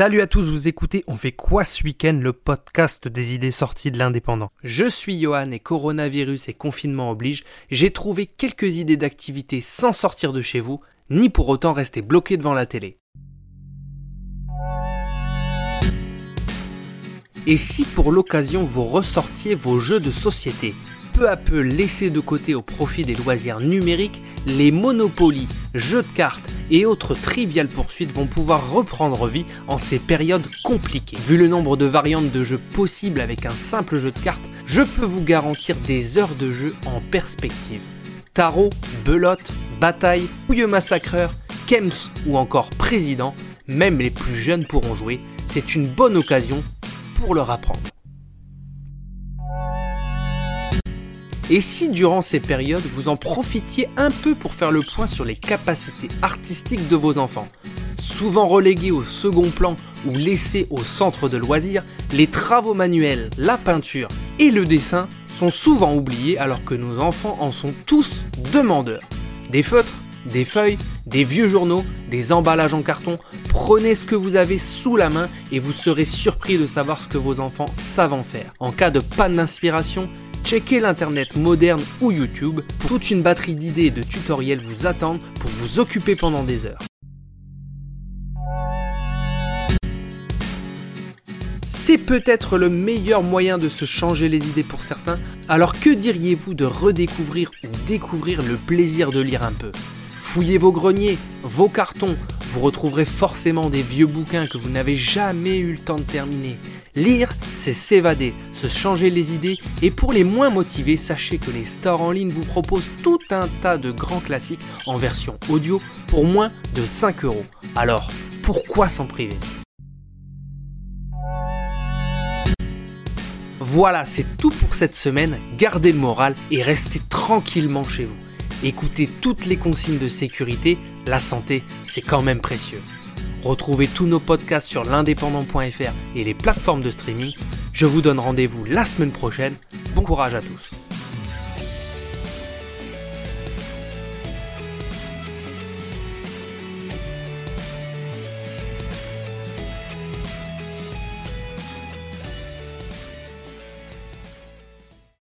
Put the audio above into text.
Salut à tous, vous écoutez On fait quoi ce week-end, le podcast des idées sorties de l'indépendant. Je suis Johan et coronavirus et confinement oblige, j'ai trouvé quelques idées d'activités sans sortir de chez vous, ni pour autant rester bloqué devant la télé. Et si pour l'occasion vous ressortiez vos jeux de société peu à peu laissés de côté au profit des loisirs numériques, les monopolies, jeux de cartes et autres triviales poursuites vont pouvoir reprendre vie en ces périodes compliquées. Vu le nombre de variantes de jeux possibles avec un simple jeu de cartes, je peux vous garantir des heures de jeu en perspective. Tarot, belote, bataille, couilleux massacreur, Kems ou encore président, même les plus jeunes pourront jouer, c'est une bonne occasion pour leur apprendre. Et si durant ces périodes, vous en profitiez un peu pour faire le point sur les capacités artistiques de vos enfants Souvent relégués au second plan ou laissés au centre de loisirs, les travaux manuels, la peinture et le dessin sont souvent oubliés alors que nos enfants en sont tous demandeurs. Des feutres, des feuilles, des vieux journaux, des emballages en carton, prenez ce que vous avez sous la main et vous serez surpris de savoir ce que vos enfants savent en faire. En cas de panne d'inspiration, Checkez l'internet moderne ou YouTube, toute une batterie d'idées et de tutoriels vous attendent pour vous occuper pendant des heures. C'est peut-être le meilleur moyen de se changer les idées pour certains, alors que diriez-vous de redécouvrir ou découvrir le plaisir de lire un peu? Fouillez vos greniers, vos cartons, vous retrouverez forcément des vieux bouquins que vous n'avez jamais eu le temps de terminer. Lire, c'est s'évader, se changer les idées, et pour les moins motivés, sachez que les stores en ligne vous proposent tout un tas de grands classiques en version audio pour moins de 5 euros. Alors, pourquoi s'en priver? Voilà, c'est tout pour cette semaine. Gardez le moral et restez tranquillement chez vous. Écoutez toutes les consignes de sécurité, la santé, c'est quand même précieux. Retrouvez tous nos podcasts sur l'indépendant.fr et les plateformes de streaming. Je vous donne rendez-vous la semaine prochaine. Bon courage à tous.